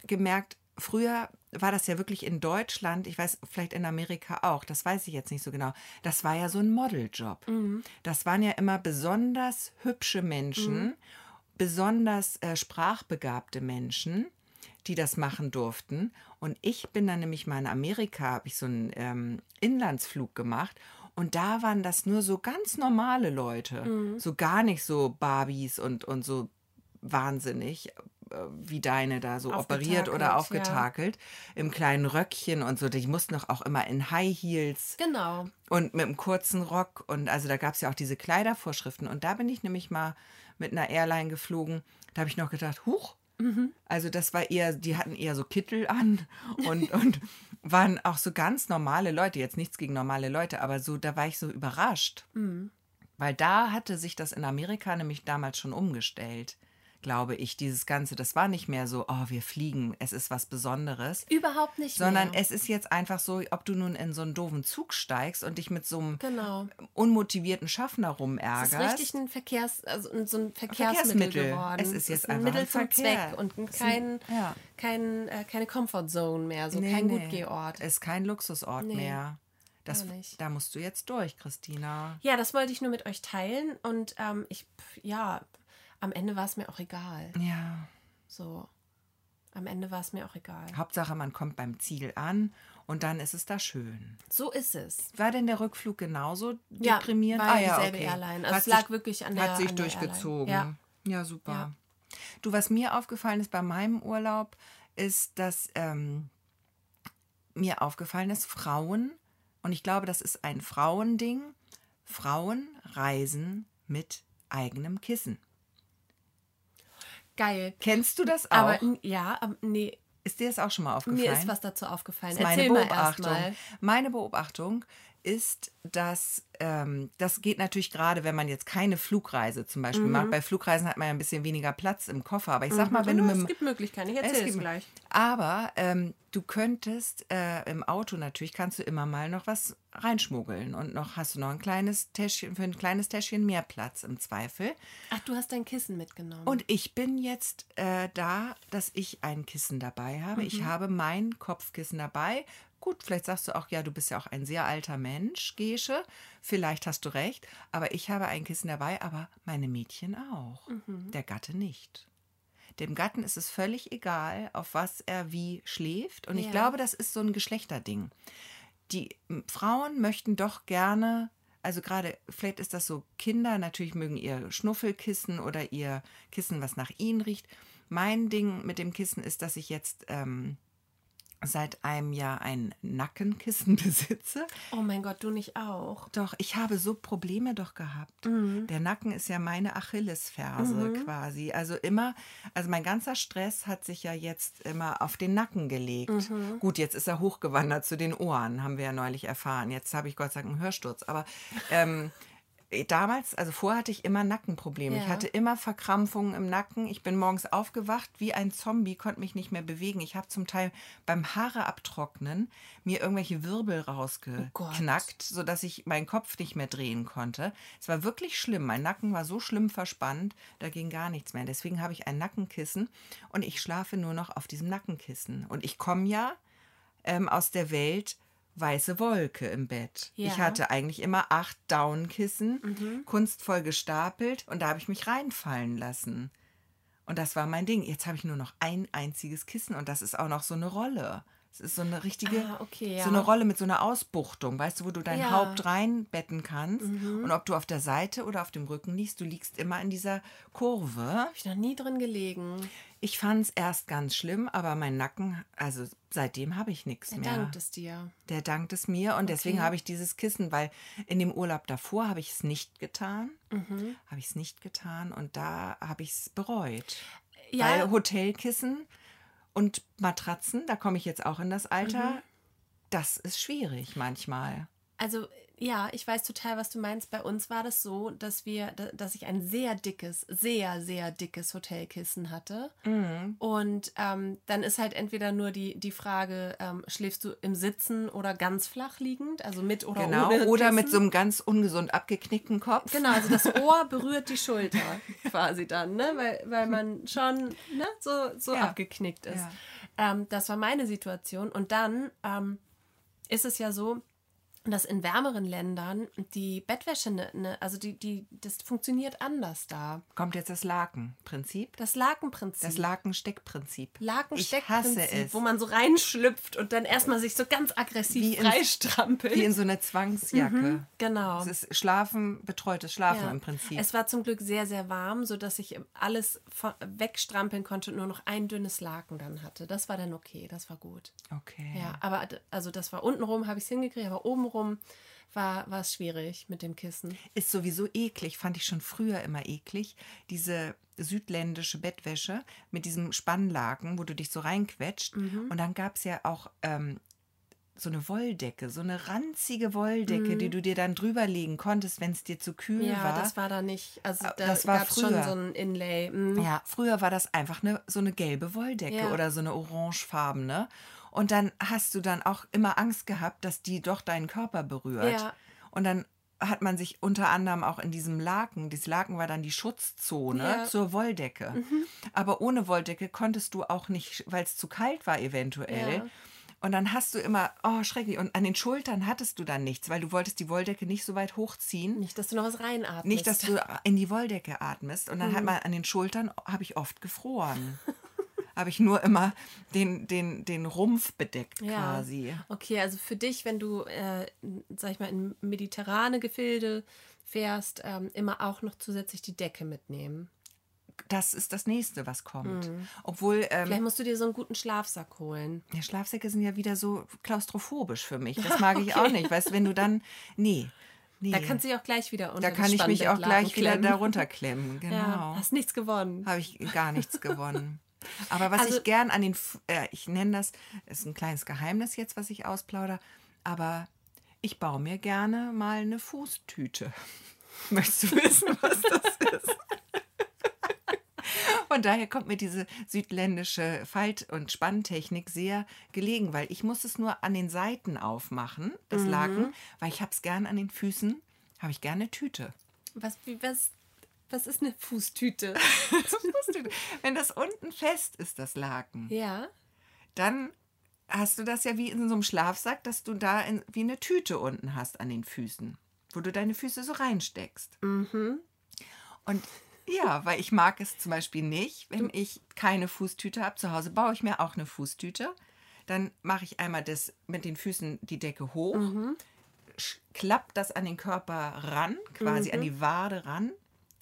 gemerkt, früher war das ja wirklich in Deutschland, ich weiß, vielleicht in Amerika auch, das weiß ich jetzt nicht so genau. Das war ja so ein Modeljob. Das waren ja immer besonders hübsche Menschen, besonders äh, sprachbegabte Menschen die das machen durften. Und ich bin dann nämlich mal in Amerika, habe ich so einen ähm, Inlandsflug gemacht. Und da waren das nur so ganz normale Leute. So gar nicht so Barbies und, und so wahnsinnig äh, wie deine da so operiert oder Aufgetakelt, ja. Im kleinen Röckchen und so. Die mussten doch auch immer in High Heels Genau. und mit einem kurzen Rock. Und also da gab es ja auch diese Kleidervorschriften. Und da bin ich nämlich mal mit einer Airline geflogen. Da habe ich noch gedacht, huch. Also das war eher, die hatten eher so Kittel an und, und waren auch so ganz normale Leute. Jetzt nichts gegen normale Leute, aber so, da war ich so überrascht. Weil da hatte sich das in Amerika nämlich damals schon umgestellt, glaube ich. Dieses Ganze, das war nicht mehr so, oh, wir fliegen, es ist was Besonderes. Überhaupt nicht Sondern mehr. es ist jetzt einfach so, ob du nun in so einen doofen Zug steigst und dich mit so einem Genau. unmotivierten Schaffner Es rumärgerst. ist richtig ein Verkehrs, also so ein Verkehrsmittel, Verkehrsmittel. geworden. Es ist jetzt ein einfach Mittel ein zum Verkehr. Zweck und ein- Es ist ein- kein, ja. kein, äh, keine Comfortzone mehr, so Nee, kein nee. Gutgehort. Ist kein Luxusort Nee, mehr. Das, da musst du jetzt durch, Christina. Ja, das wollte ich nur mit euch teilen und ähm, ich, ja, am Ende war es mir auch egal. Ja. So. am Ende war es mir auch egal. Hauptsache, man kommt beim Ziel an und dann ist es da schön. So ist es. War denn der Rückflug genauso Ja, deprimierend? war ja dieselbe Airline. Also Hat es lag sich- wirklich an der- Hat sich an durchgezogen. Airline. Ja, super. Ja. Du, was mir aufgefallen ist bei meinem Urlaub, ist, dass ähm, mir aufgefallen ist, Frauen, und ich glaube, das ist ein Frauending, Frauen reisen mit eigenem Kissen. Geil. Kennst du das auch? Aber ja, aber nee, ist dir das auch schon mal aufgefallen? mir ist was dazu aufgefallen. Ist meine Erzähl mal Beobachtung. erstmal. Meine Beobachtung ist, dass ähm, das geht natürlich gerade, wenn man jetzt keine Flugreise zum Beispiel Mhm. macht. Bei Flugreisen hat man ja ein bisschen weniger Platz im Koffer. Aber ich sag mal, wenn du mit es gibt Möglichkeiten. Ich erzähle es gleich. Aber ähm, du könntest äh, im Auto natürlich kannst du immer mal noch was reinschmuggeln und noch hast du noch ein kleines Täschchen für ein kleines Täschchen mehr Platz im Zweifel. Ach, du hast dein Kissen mitgenommen. Und ich bin jetzt äh, da, dass ich ein Kissen dabei habe. Mhm. Ich habe mein Kopfkissen dabei. Gut, vielleicht sagst du auch, ja, du bist ja auch ein sehr alter Mensch, Gesche. Vielleicht hast du recht. Aber ich habe ein Kissen dabei, aber meine Mädchen auch. Mhm. Der Gatte nicht. Dem Gatten ist es völlig egal, auf was er wie schläft. Und ich Ja. glaube, das ist so ein Geschlechterding. Die Frauen möchten doch gerne, also gerade, vielleicht ist das so, Kinder natürlich mögen ihr Schnuffelkissen oder ihr Kissen, was nach ihnen riecht. Mein Ding mit dem Kissen ist, dass ich jetzt ähm, seit einem Jahr ein Nackenkissen besitze. oh mein Gott, du nicht auch. Doch, ich habe so Probleme doch gehabt. Mhm. Der Nacken ist ja meine Achillesferse quasi. Also immer, also mein ganzer Stress hat sich ja jetzt immer auf den Nacken gelegt. Mhm. Gut, jetzt ist er hochgewandert zu den Ohren, haben wir ja neulich erfahren. Jetzt habe ich Gott sei Dank einen Hörsturz. Aber ähm, damals, also vorher hatte ich immer Nackenprobleme. Ich Ja. hatte immer Verkrampfungen im Nacken. Ich bin morgens aufgewacht wie ein Zombie, konnte mich nicht mehr bewegen. Ich habe zum Teil beim Haare abtrocknen mir irgendwelche Wirbel Oh rausgeknackt, sodass ich meinen Kopf nicht mehr drehen konnte. Es war wirklich schlimm. Mein Nacken war so schlimm verspannt, da ging gar nichts mehr. Deswegen habe ich ein Nackenkissen und ich schlafe nur noch auf diesem Nackenkissen. Und ich komme ja ähm, aus der Welt weiße Wolke im Bett. Ja. Ich hatte eigentlich immer acht Downkissen, kunstvoll gestapelt und da habe ich mich reinfallen lassen. Und das war mein Ding. Jetzt habe ich nur noch ein einziges Kissen und das ist auch noch so eine Rolle. Es ist so eine richtige, Ah, okay, ja. so eine Rolle mit so einer Ausbuchtung, weißt du, wo du dein Ja. Mhm. Haupt reinbetten kannst. Und ob du auf der Seite oder auf dem Rücken liegst, du liegst immer in dieser Kurve. Habe ich noch nie drin gelegen. Ich fand es erst ganz schlimm, aber mein Nacken, also seitdem habe ich nichts mehr. dankt es dir. Der dankt es mir und deswegen Okay. habe ich dieses Kissen, weil in dem Urlaub davor habe ich es nicht getan. Mhm. Habe ich es nicht getan und da habe ich es bereut. Ja, Weil Hotelkissen und Matratzen, da komme ich jetzt auch in das Alter, Mhm. das ist schwierig manchmal. also ja, ich weiß total, was du meinst. Bei uns war das so, dass wir, da- dass ich ein sehr dickes, sehr, sehr dickes Hotelkissen hatte. Mhm. Und ähm, dann ist halt entweder nur die, die Frage, ähm, schläfst du im Sitzen oder ganz flach liegend, also mit oder Genau. ohne Oder mit so einem ganz ungesund abgeknickten Kopf. Genau, also das Ohr berührt die Schulter quasi dann, ne? weil, weil man schon ne? so, so Ja. abgeknickt ist. Ja. Ähm, das war meine Situation. Und dann ähm, ist es ja so, dass in wärmeren Ländern die Bettwäsche, ne, ne, also die, die, das funktioniert anders da. Kommt jetzt das Lakenprinzip. Das Lakenprinzip. Das Lakensteckprinzip. Ich hasse Lakensteckprinzip, es. wo man so reinschlüpft und dann erstmal sich so ganz aggressiv Wie freistrampelt. Wie in so eine Zwangsjacke. genau. Es ist Schlafen, betreutes Schlafen Ja. im Prinzip. Es war zum Glück sehr, sehr warm, sodass ich alles wegstrampeln konnte und nur noch ein dünnes Laken dann hatte. Das war dann okay, das war gut. okay. Ja, aber also das war untenrum, habe ich es hingekriegt, aber obenrum war war es schwierig mit dem Kissen. Ist sowieso eklig, fand ich schon früher immer eklig. Diese südländische Bettwäsche mit diesem Spannlaken, wo du dich so reinquetscht. Mhm. Und dann gab es ja auch ähm, so eine Wolldecke, so eine ranzige Wolldecke, die du dir dann drüber legen konntest, wenn es dir zu kühl Mhm. Ja, war. das war da nicht, also da das war es schon früher. so ein Inlay. Mhm. Ja, früher war das einfach eine, so eine gelbe Wolldecke Ja. oder so eine orangefarbene. Und dann hast du dann auch immer Angst gehabt, dass die doch deinen Körper berührt. Ja. Und dann hat man sich unter anderem auch in diesem Laken, dieses Laken war dann die Schutzzone Ja. Mhm. zur Wolldecke. Aber ohne Wolldecke konntest du auch nicht, weil es zu kalt war eventuell. Ja. Und dann hast du immer, oh schrecklich, und an den Schultern hattest du dann nichts, weil du wolltest die Wolldecke nicht so weit hochziehen. Nicht, dass du noch was reinatmest. Nicht, dass du in die Wolldecke atmest. Und dann Mhm. hat man an den Schultern, habe ich oft gefroren. habe ich nur immer den, den, den Rumpf bedeckt quasi. Okay, also für dich, wenn du, äh, sag ich mal, in mediterrane Gefilde fährst, ähm, immer auch noch zusätzlich die Decke mitnehmen. Das ist das nächste, was kommt. Obwohl. Ähm, Vielleicht musst du dir so einen guten Schlafsack holen. ja, Schlafsäcke sind ja wieder so klaustrophobisch für mich. Das mag ich auch nicht. Weißt du, wenn du dann. Nee. nee. Da kannst du dich auch gleich wieder unter Da kann ich mich auch gleich wieder klemmen. darunter klemmen. Genau. Ja, hast nichts gewonnen. habe ich gar nichts gewonnen. Aber was Also- ich gern an den, äh, ich nenne das, ist ein kleines Geheimnis jetzt, was ich ausplaudere, aber ich baue mir gerne mal eine Fußtüte. Möchtest du wissen, was das ist? Und daher kommt mir diese südländische Falt- und Spanntechnik sehr gelegen, weil ich muss es nur an den Seiten aufmachen, das Mhm. Laken, weil ich habe es gern an den Füßen, habe ich gerne eine Tüte. Was, wie, was, was ist eine Fußtüte? Fußtüte. Wenn das unten fest ist, das Laken, ja. dann hast du das ja wie in so einem Schlafsack, dass du da in, wie eine Tüte unten hast an den Füßen, wo du deine Füße so reinsteckst. Und ja, weil ich mag es zum Beispiel nicht, wenn ich keine Fußtüte habe. Zu Hause baue ich mir auch eine Fußtüte. Dann mache ich einmal das mit den Füßen die Decke hoch, sch- klapp das an den Körper ran, quasi an die Wade ran.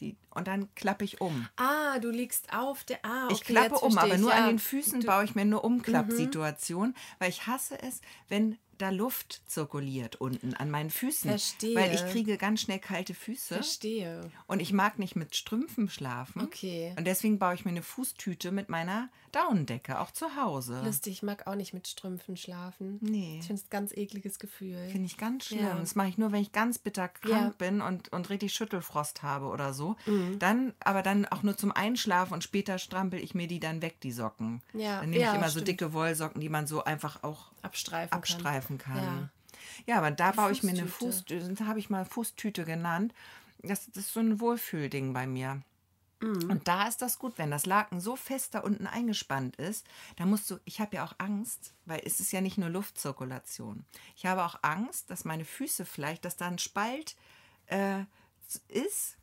Die, und dann klappe ich um. Ah, du liegst auf der. Ah, okay, Ich klappe um, aber ich. nur ja. an den Füßen baue ich mir eine Umklappsituation, weil ich hasse es, wenn da Luft zirkuliert unten an meinen Füßen. Verstehe. Weil ich kriege ganz schnell kalte Füße Verstehe. und ich mag nicht mit Strümpfen schlafen. Okay. Und deswegen baue ich mir eine Fußtüte mit meiner Daunendecke, auch zu Hause. Lustig, ich mag auch nicht mit Strümpfen schlafen. Nee. Ich finde es ein ganz ekliges Gefühl. Finde ich ganz schlimm. Ja. Das mache ich nur, wenn ich ganz bitter krank Ja. Mhm. bin und, und richtig Schüttelfrost habe oder so. Dann, aber dann auch nur zum Einschlafen und später strampel ich mir die dann weg, die Socken. Ja, Dann nehme ja, ich immer so stimmt. dicke Wollsocken, die man so einfach auch Abstreifen, abstreifen kann. Ja. Ja, aber da baue ich mir eine Fußtüte. Habe ich mal Fußtüte genannt. Das, das ist so ein Wohlfühlding bei mir. Mhm. Und da ist das gut, wenn das Laken so fest da unten eingespannt ist, da musst du, ich habe ja auch Angst, weil es ist ja nicht nur Luftzirkulation. Ich habe auch Angst, dass meine Füße vielleicht, dass da ein Spalt äh, ist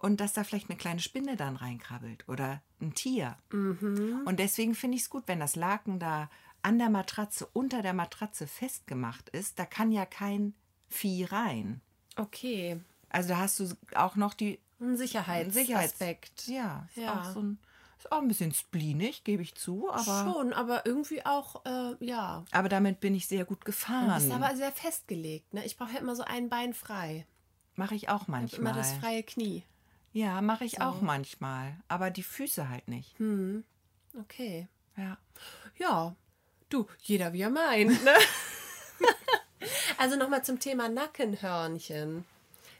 und dass da vielleicht eine kleine Spinne dann reinkrabbelt oder ein Tier. Und deswegen finde ich es gut, wenn das Laken da an der Matratze, unter der Matratze festgemacht ist, da kann ja kein Vieh rein. Okay. Also da hast du auch noch die Ein Sicherheitsaspekt. Ja, ist Ja. auch so ein ist auch ein bisschen spleenig, gebe ich zu, aber Schon, aber irgendwie auch, äh, ja. aber damit bin ich sehr gut Das gefahren. ist aber sehr festgelegt. Ne? Ich brauche ja immer so ein Bein frei. Mache ich auch Ich manchmal. immer das freie Knie. ja, mache ich auch manchmal, aber die Füße halt nicht. Hm. Okay. Ja. Ja, du, jeder wie er meint. Ne? also nochmal zum Thema Nackenhörnchen.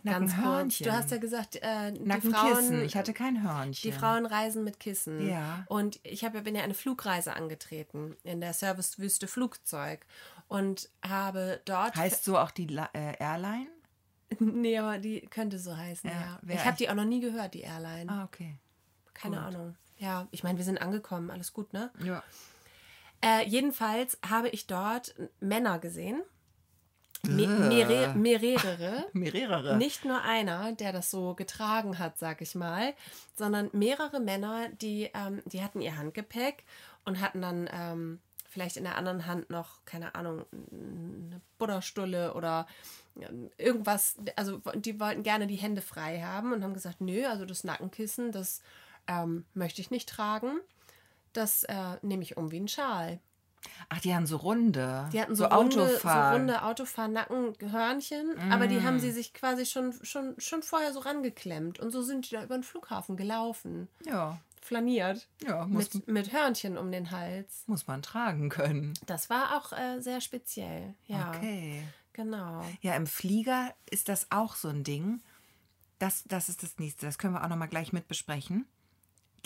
Ganz kurz. Nackenhörnchen. Du hast ja gesagt, äh, die. Frauen, Ich hatte kein Hörnchen. die Frauen reisen mit Kissen. Ja. Und ich hab, ja- bin ja eine Flugreise angetreten in der Servicewüste Flugzeug und habe dort. heißt so auch die La äh, Airline? nee, aber die könnte so heißen, Ja, ja. Ich habe die auch noch nie gehört, die Airline. Ah, okay. Keine gut. Ahnung. Ja, ich meine, wir sind angekommen, alles gut, ne? Ja. Äh, jedenfalls habe ich dort Männer gesehen. Me Äh. mehrere, mehrere. Mehrere. Nicht nur einer, der das so getragen hat, sag ich mal, sondern mehrere Männer, die, ähm, die hatten ihr Handgepäck und hatten dann ähm, vielleicht in der anderen Hand noch, keine Ahnung, eine Butterstulle oder ähm, irgendwas. Also die wollten gerne die Hände frei haben und haben gesagt, nö, also das Nackenkissen, das ähm, möchte ich nicht tragen. Das äh, nehme ich um wie ein Schal. Ach, die haben so runde. Die hatten so, runde, so Autofahr. runde Autofahr-Nacken-Hörnchen, aber die haben sie sich quasi schon, schon, schon vorher so rangeklemmt. Und so sind die da über den Flughafen gelaufen, Ja, flaniert, ja muss, mit, mit Hörnchen um den Hals. muss man tragen können. Das war auch äh, sehr speziell. Ja, Okay. genau. Ja, im Flieger ist das auch so ein Ding. Das, das ist das nächste. Das können wir auch noch mal gleich mit besprechen.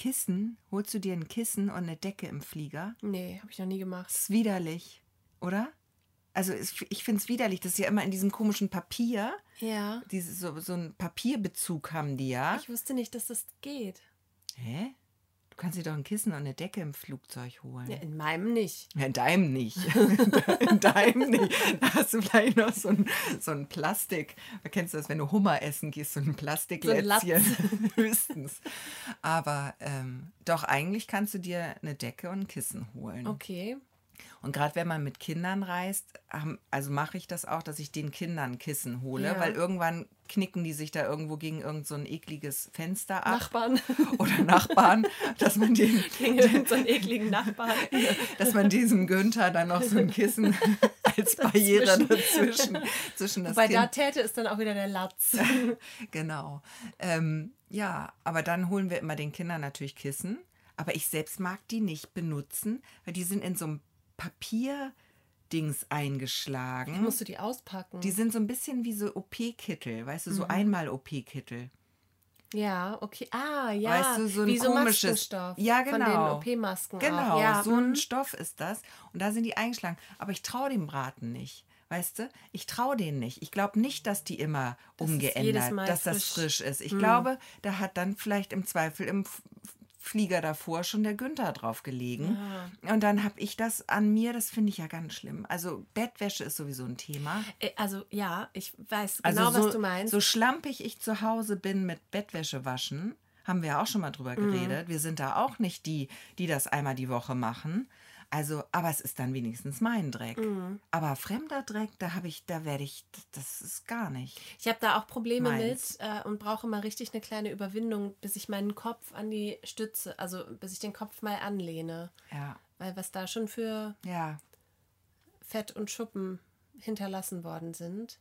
Kissen, holst du dir ein Kissen und eine Decke im Flieger? Nee, habe ich noch nie gemacht. Das ist widerlich, oder? Also es- ich finde es widerlich. Das ist ja immer in diesem komischen Papier. Ja. Diese, so, so einen Papierbezug haben die ja. Ich wusste nicht, dass das geht. Hä? Du kannst dir doch ein Kissen und eine Decke im Flugzeug holen. Ja, in meinem nicht. Ja, in deinem nicht. in deinem nicht. Da hast du vielleicht noch so ein, so ein Plastik. Kennst du das, wenn du Hummer essen gehst, so ein Plastiklätzchen? Höchstens. Aber ähm, doch, eigentlich kannst du dir eine Decke und ein Kissen holen. Okay. Und gerade wenn man mit Kindern reist, also mache ich das auch, dass ich den Kindern Kissen hole, ja. weil irgendwann knicken die sich da irgendwo gegen irgend so ein ekliges Fenster ab. Nachbarn. Oder Nachbarn, dass man den, gegen so einen ekligen Nachbarn. dass man diesem Günther dann noch so ein Kissen als Barriere dazwischen, zwischen das Wobei kind. da täte ist dann auch wieder der Latz. genau. Ähm, ja, aber dann holen wir immer den Kindern natürlich Kissen. Aber ich selbst mag die nicht benutzen, weil die sind in so einem Papierdings eingeschlagen. Wie musst du die auspacken? Die sind so ein bisschen wie so OP-Kittel, weißt du, so mhm. einmal OP-Kittel. Ja, okay. Ah, ja. Weißt du, so ein wie komisches. So ja, genau. Von den OP-Masken. Genau, ja. so ein mhm. Stoff ist das. Und da sind die eingeschlagen. Aber ich traue dem Braten nicht. Weißt du, ich traue denen nicht. Ich glaube nicht, dass die immer das umgeändert, dass das frisch ist. Ich mhm. glaube, da hat dann vielleicht im Zweifel im Flieger davor schon der Günther drauf gelegen. Ja. Und dann habe ich das an mir, das finde ich ja ganz schlimm. Also Bettwäsche ist sowieso ein Thema. Äh, also ja, ich weiß genau, also so, was du meinst. So schlampig ich zu Hause bin mit Bettwäsche waschen, haben wir auch schon mal drüber mhm. geredet. Wir sind da auch nicht die, die das einmal die Woche machen. Also, aber es ist dann wenigstens mein Dreck. Mhm. Aber fremder Dreck, da habe ich, da werde ich, das ist gar nicht. Ich habe da auch Probleme meins. mit äh, und brauche mal richtig eine kleine Überwindung, bis ich meinen Kopf an die Stütze, also bis ich den Kopf mal anlehne. Ja. Weil was da schon für ja. Fett und Schuppen hinterlassen worden sind,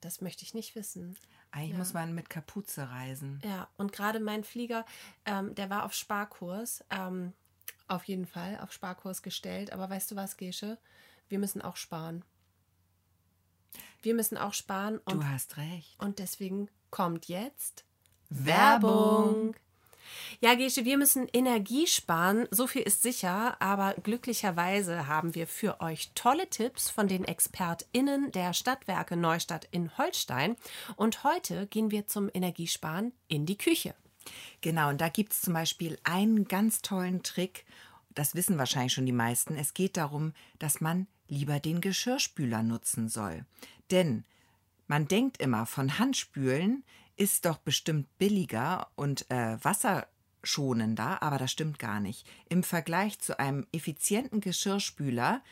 das möchte ich nicht wissen. Eigentlich ja. muss man mit Kapuze reisen. Ja, und gerade mein Flieger, ähm, der war auf Sparkurs. Ähm, auf jeden Fall auf Sparkurs gestellt. Aber weißt du was, Gesche? Wir müssen auch sparen. Wir müssen auch sparen. Und, du hast recht. Und deswegen kommt jetzt Werbung. Ja, Gesche, wir müssen Energie sparen, so viel ist sicher, aber glücklicherweise haben wir für euch tolle Tipps von den ExpertInnen der Stadtwerke Neustadt in Holstein. Und heute gehen wir zum Energiesparen in die Küche. Genau, und da gibt es zum Beispiel einen ganz tollen Trick, das wissen wahrscheinlich schon die meisten. Es geht darum, dass man lieber den Geschirrspüler nutzen soll. Denn man denkt immer, von Handspülen ist doch bestimmt billiger und äh, wasserschonender, aber das stimmt gar nicht. Im Vergleich zu einem effizienten Geschirrspüler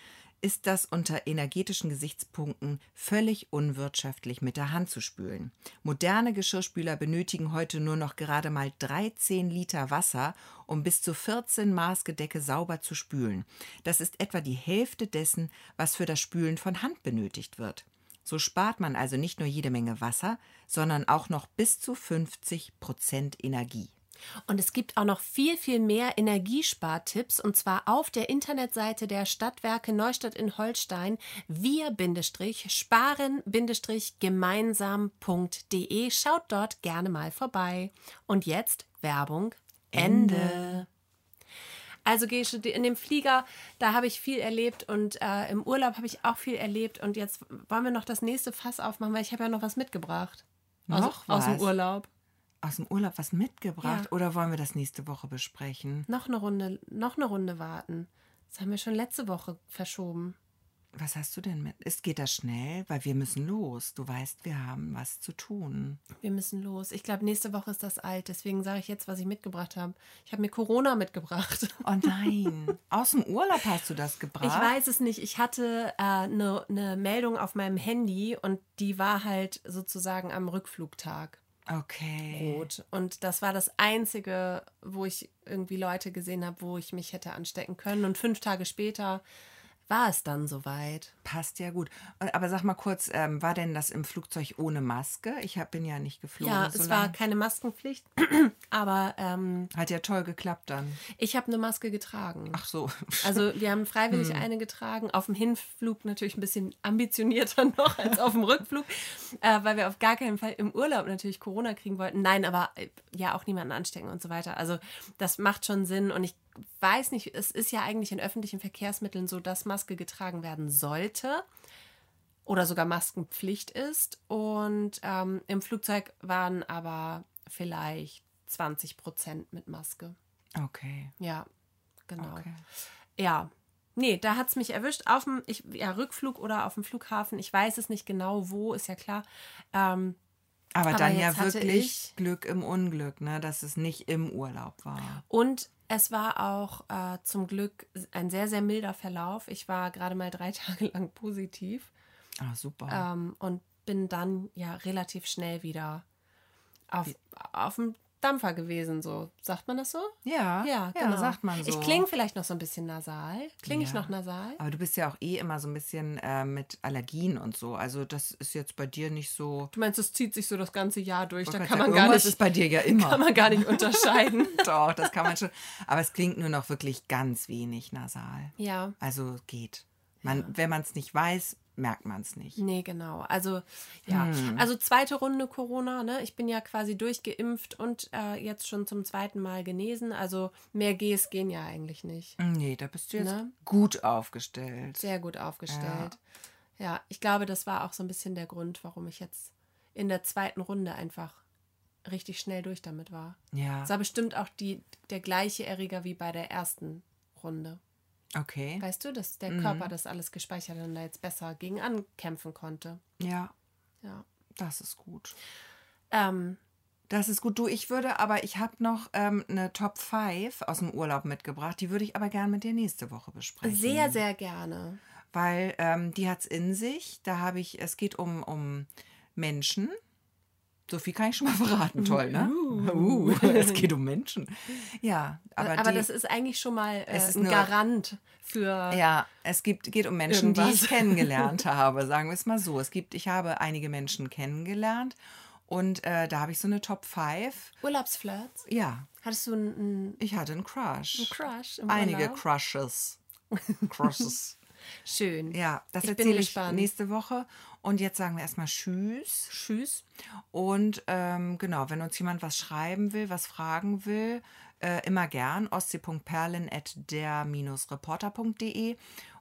ist das unter energetischen Gesichtspunkten völlig unwirtschaftlich mit der Hand zu spülen. Moderne Geschirrspüler benötigen heute nur noch gerade mal 13 Liter Wasser, um bis zu 14 Maßgedecke sauber zu spülen. Das ist etwa die Hälfte dessen, was für das Spülen von Hand benötigt wird. So spart man also nicht nur jede Menge Wasser, sondern auch noch bis zu 50 Prozent Energie. Und es gibt auch noch viel, viel mehr Energiespartipps und zwar auf der Internetseite der Stadtwerke Neustadt in Holstein wir-sparen-gemeinsam.de. Schaut dort gerne mal vorbei. Und jetzt Werbung Ende. Also Gesche, in dem Flieger, da habe ich viel erlebt und äh, im Urlaub habe ich auch viel erlebt. Und jetzt wollen wir noch das nächste Fass aufmachen, weil ich habe ja noch was mitgebracht. Noch aus, aus dem Urlaub aus dem Urlaub was mitgebracht ja. oder wollen wir das nächste Woche besprechen? Noch eine Runde, noch eine Runde warten. Das haben wir schon letzte Woche verschoben. Was hast du denn mit? Es geht das schnell, weil wir müssen los. Du weißt, wir haben was zu tun. Wir müssen los. Ich glaube, nächste Woche ist das alt. Deswegen sage ich jetzt, was ich mitgebracht habe. Ich habe mir Corona mitgebracht. Oh nein. Aus dem Urlaub hast du das gebracht? Ich weiß es nicht. Ich hatte eine äh, ne Meldung auf meinem Handy und die war halt sozusagen am Rückflugtag. Okay. Rot. Und das war das Einzige, wo ich irgendwie Leute gesehen habe, wo ich mich hätte anstecken können. Und fünf Tage später war es dann soweit. Passt ja gut. Aber sag mal kurz, ähm, war denn das im Flugzeug ohne Maske? Ich hab, bin ja nicht geflogen. Ja, so es lang. war keine Maskenpflicht, aber ähm, hat ja toll geklappt dann. Ich habe eine Maske getragen. Ach so. Also wir haben freiwillig hm. eine getragen. Auf dem Hinflug natürlich ein bisschen ambitionierter noch als auf dem Rückflug, äh, weil wir auf gar keinen Fall im Urlaub natürlich Corona kriegen wollten. Nein, aber äh, ja auch niemanden anstecken und so weiter. Also das macht schon Sinn und ich weiß nicht, es ist ja eigentlich in öffentlichen Verkehrsmitteln so, dass Maske getragen werden sollte oder sogar Maskenpflicht ist. Und ähm, im Flugzeug waren aber vielleicht 20 Prozent mit Maske. Okay. Ja, genau. okay. Ja. Nee, da hat es mich erwischt. Auf dem ich, ja, Rückflug oder auf dem Flughafen. Ich weiß es nicht genau, wo, ist ja klar. Ähm, Aber, Aber dann ja wirklich ich- Glück im Unglück, ne? dass es nicht im Urlaub war. Und es war auch äh, zum Glück ein sehr, sehr milder Verlauf. Ich war gerade mal drei Tage lang positiv Ah, super. ähm, und bin dann ja relativ schnell wieder auf, auf dem Dampfer gewesen. So sagt man das so? ja, Ja, ja genau. sagt man so. Ich klinge vielleicht noch so ein bisschen nasal. Klinge ich Ja. noch nasal? Aber du bist ja auch eh immer so ein bisschen äh, mit Allergien und so. Also das ist jetzt bei dir nicht so. Du meinst, es zieht sich so das ganze Jahr durch. Da Ich kann man, gar nicht, ist bei dir ja immer. kann man gar nicht unterscheiden. Doch, das kann man schon. Aber es klingt nur noch wirklich ganz wenig nasal. ja. Also geht. Man, Wenn man es nicht weiß, merkt man es nicht. Nee, genau. Also, ja. Hm. Also, zweite Runde Corona, ne? Ich bin ja quasi durchgeimpft und äh, jetzt schon zum zweiten Mal genesen. Also, mehr Gs gehen ja eigentlich nicht. Nee, da bist du jetzt Ne? gut aufgestellt. Sehr gut aufgestellt. Ja. ich glaube, das war auch so ein bisschen der Grund, warum ich jetzt in der zweiten Runde einfach richtig schnell durch damit war. Ja, Es war bestimmt auch die, der gleiche Erreger wie bei der ersten Runde. Okay. Weißt du, dass Mhm. der Körper das alles gespeichert hat und da jetzt besser gegen ankämpfen konnte. Ja, Ja. das ist gut. Ähm, Das ist gut. Du, ich würde aber, ich habe noch ähm, eine Top 5 aus dem Urlaub mitgebracht. Die würde ich aber gern mit dir nächste Woche besprechen. sehr, sehr gerne. Weil ähm, die hat es in sich. Da habe ich, es geht um, um Menschen. So viel kann ich schon mal verraten. Toll, ne? Uh, es geht um Menschen. Ja, aber, Aber, die, das ist eigentlich schon mal äh, Es ist ein nur- Garant für. Ja, es gibt, geht um Menschen, die Irgendwas. ich kennengelernt habe, sagen wir es mal so. Es gibt, ich habe einige Menschen kennengelernt und äh, da habe ich so eine Top 5. Urlaubsflirts. Ja, Hattest du einen, einen ich hatte einen Crush. Crush im Einige Urlaub? Crushes. Crushes. Schön. Ja, das Ich erzähle ich nächste Woche. Und jetzt sagen wir erstmal Tschüss. Tschüss. Und ähm, genau, wenn uns jemand was schreiben will, was fragen will, äh, immer gern ostsee.perlen.der-reporter.de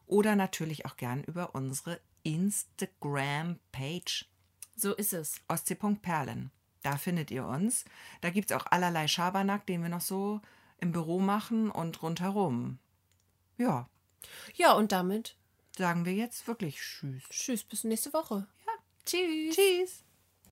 oder natürlich auch gern über unsere Instagram-Page So ist es. ostsee.perlen. Da findet ihr uns. Da gibt es auch allerlei Schabernack, den wir noch so im Büro machen und rundherum. Ja, Ja, und damit sagen wir jetzt wirklich Tschüss. Tschüss, bis nächste Woche. Ja. Tschüss. Tschüss.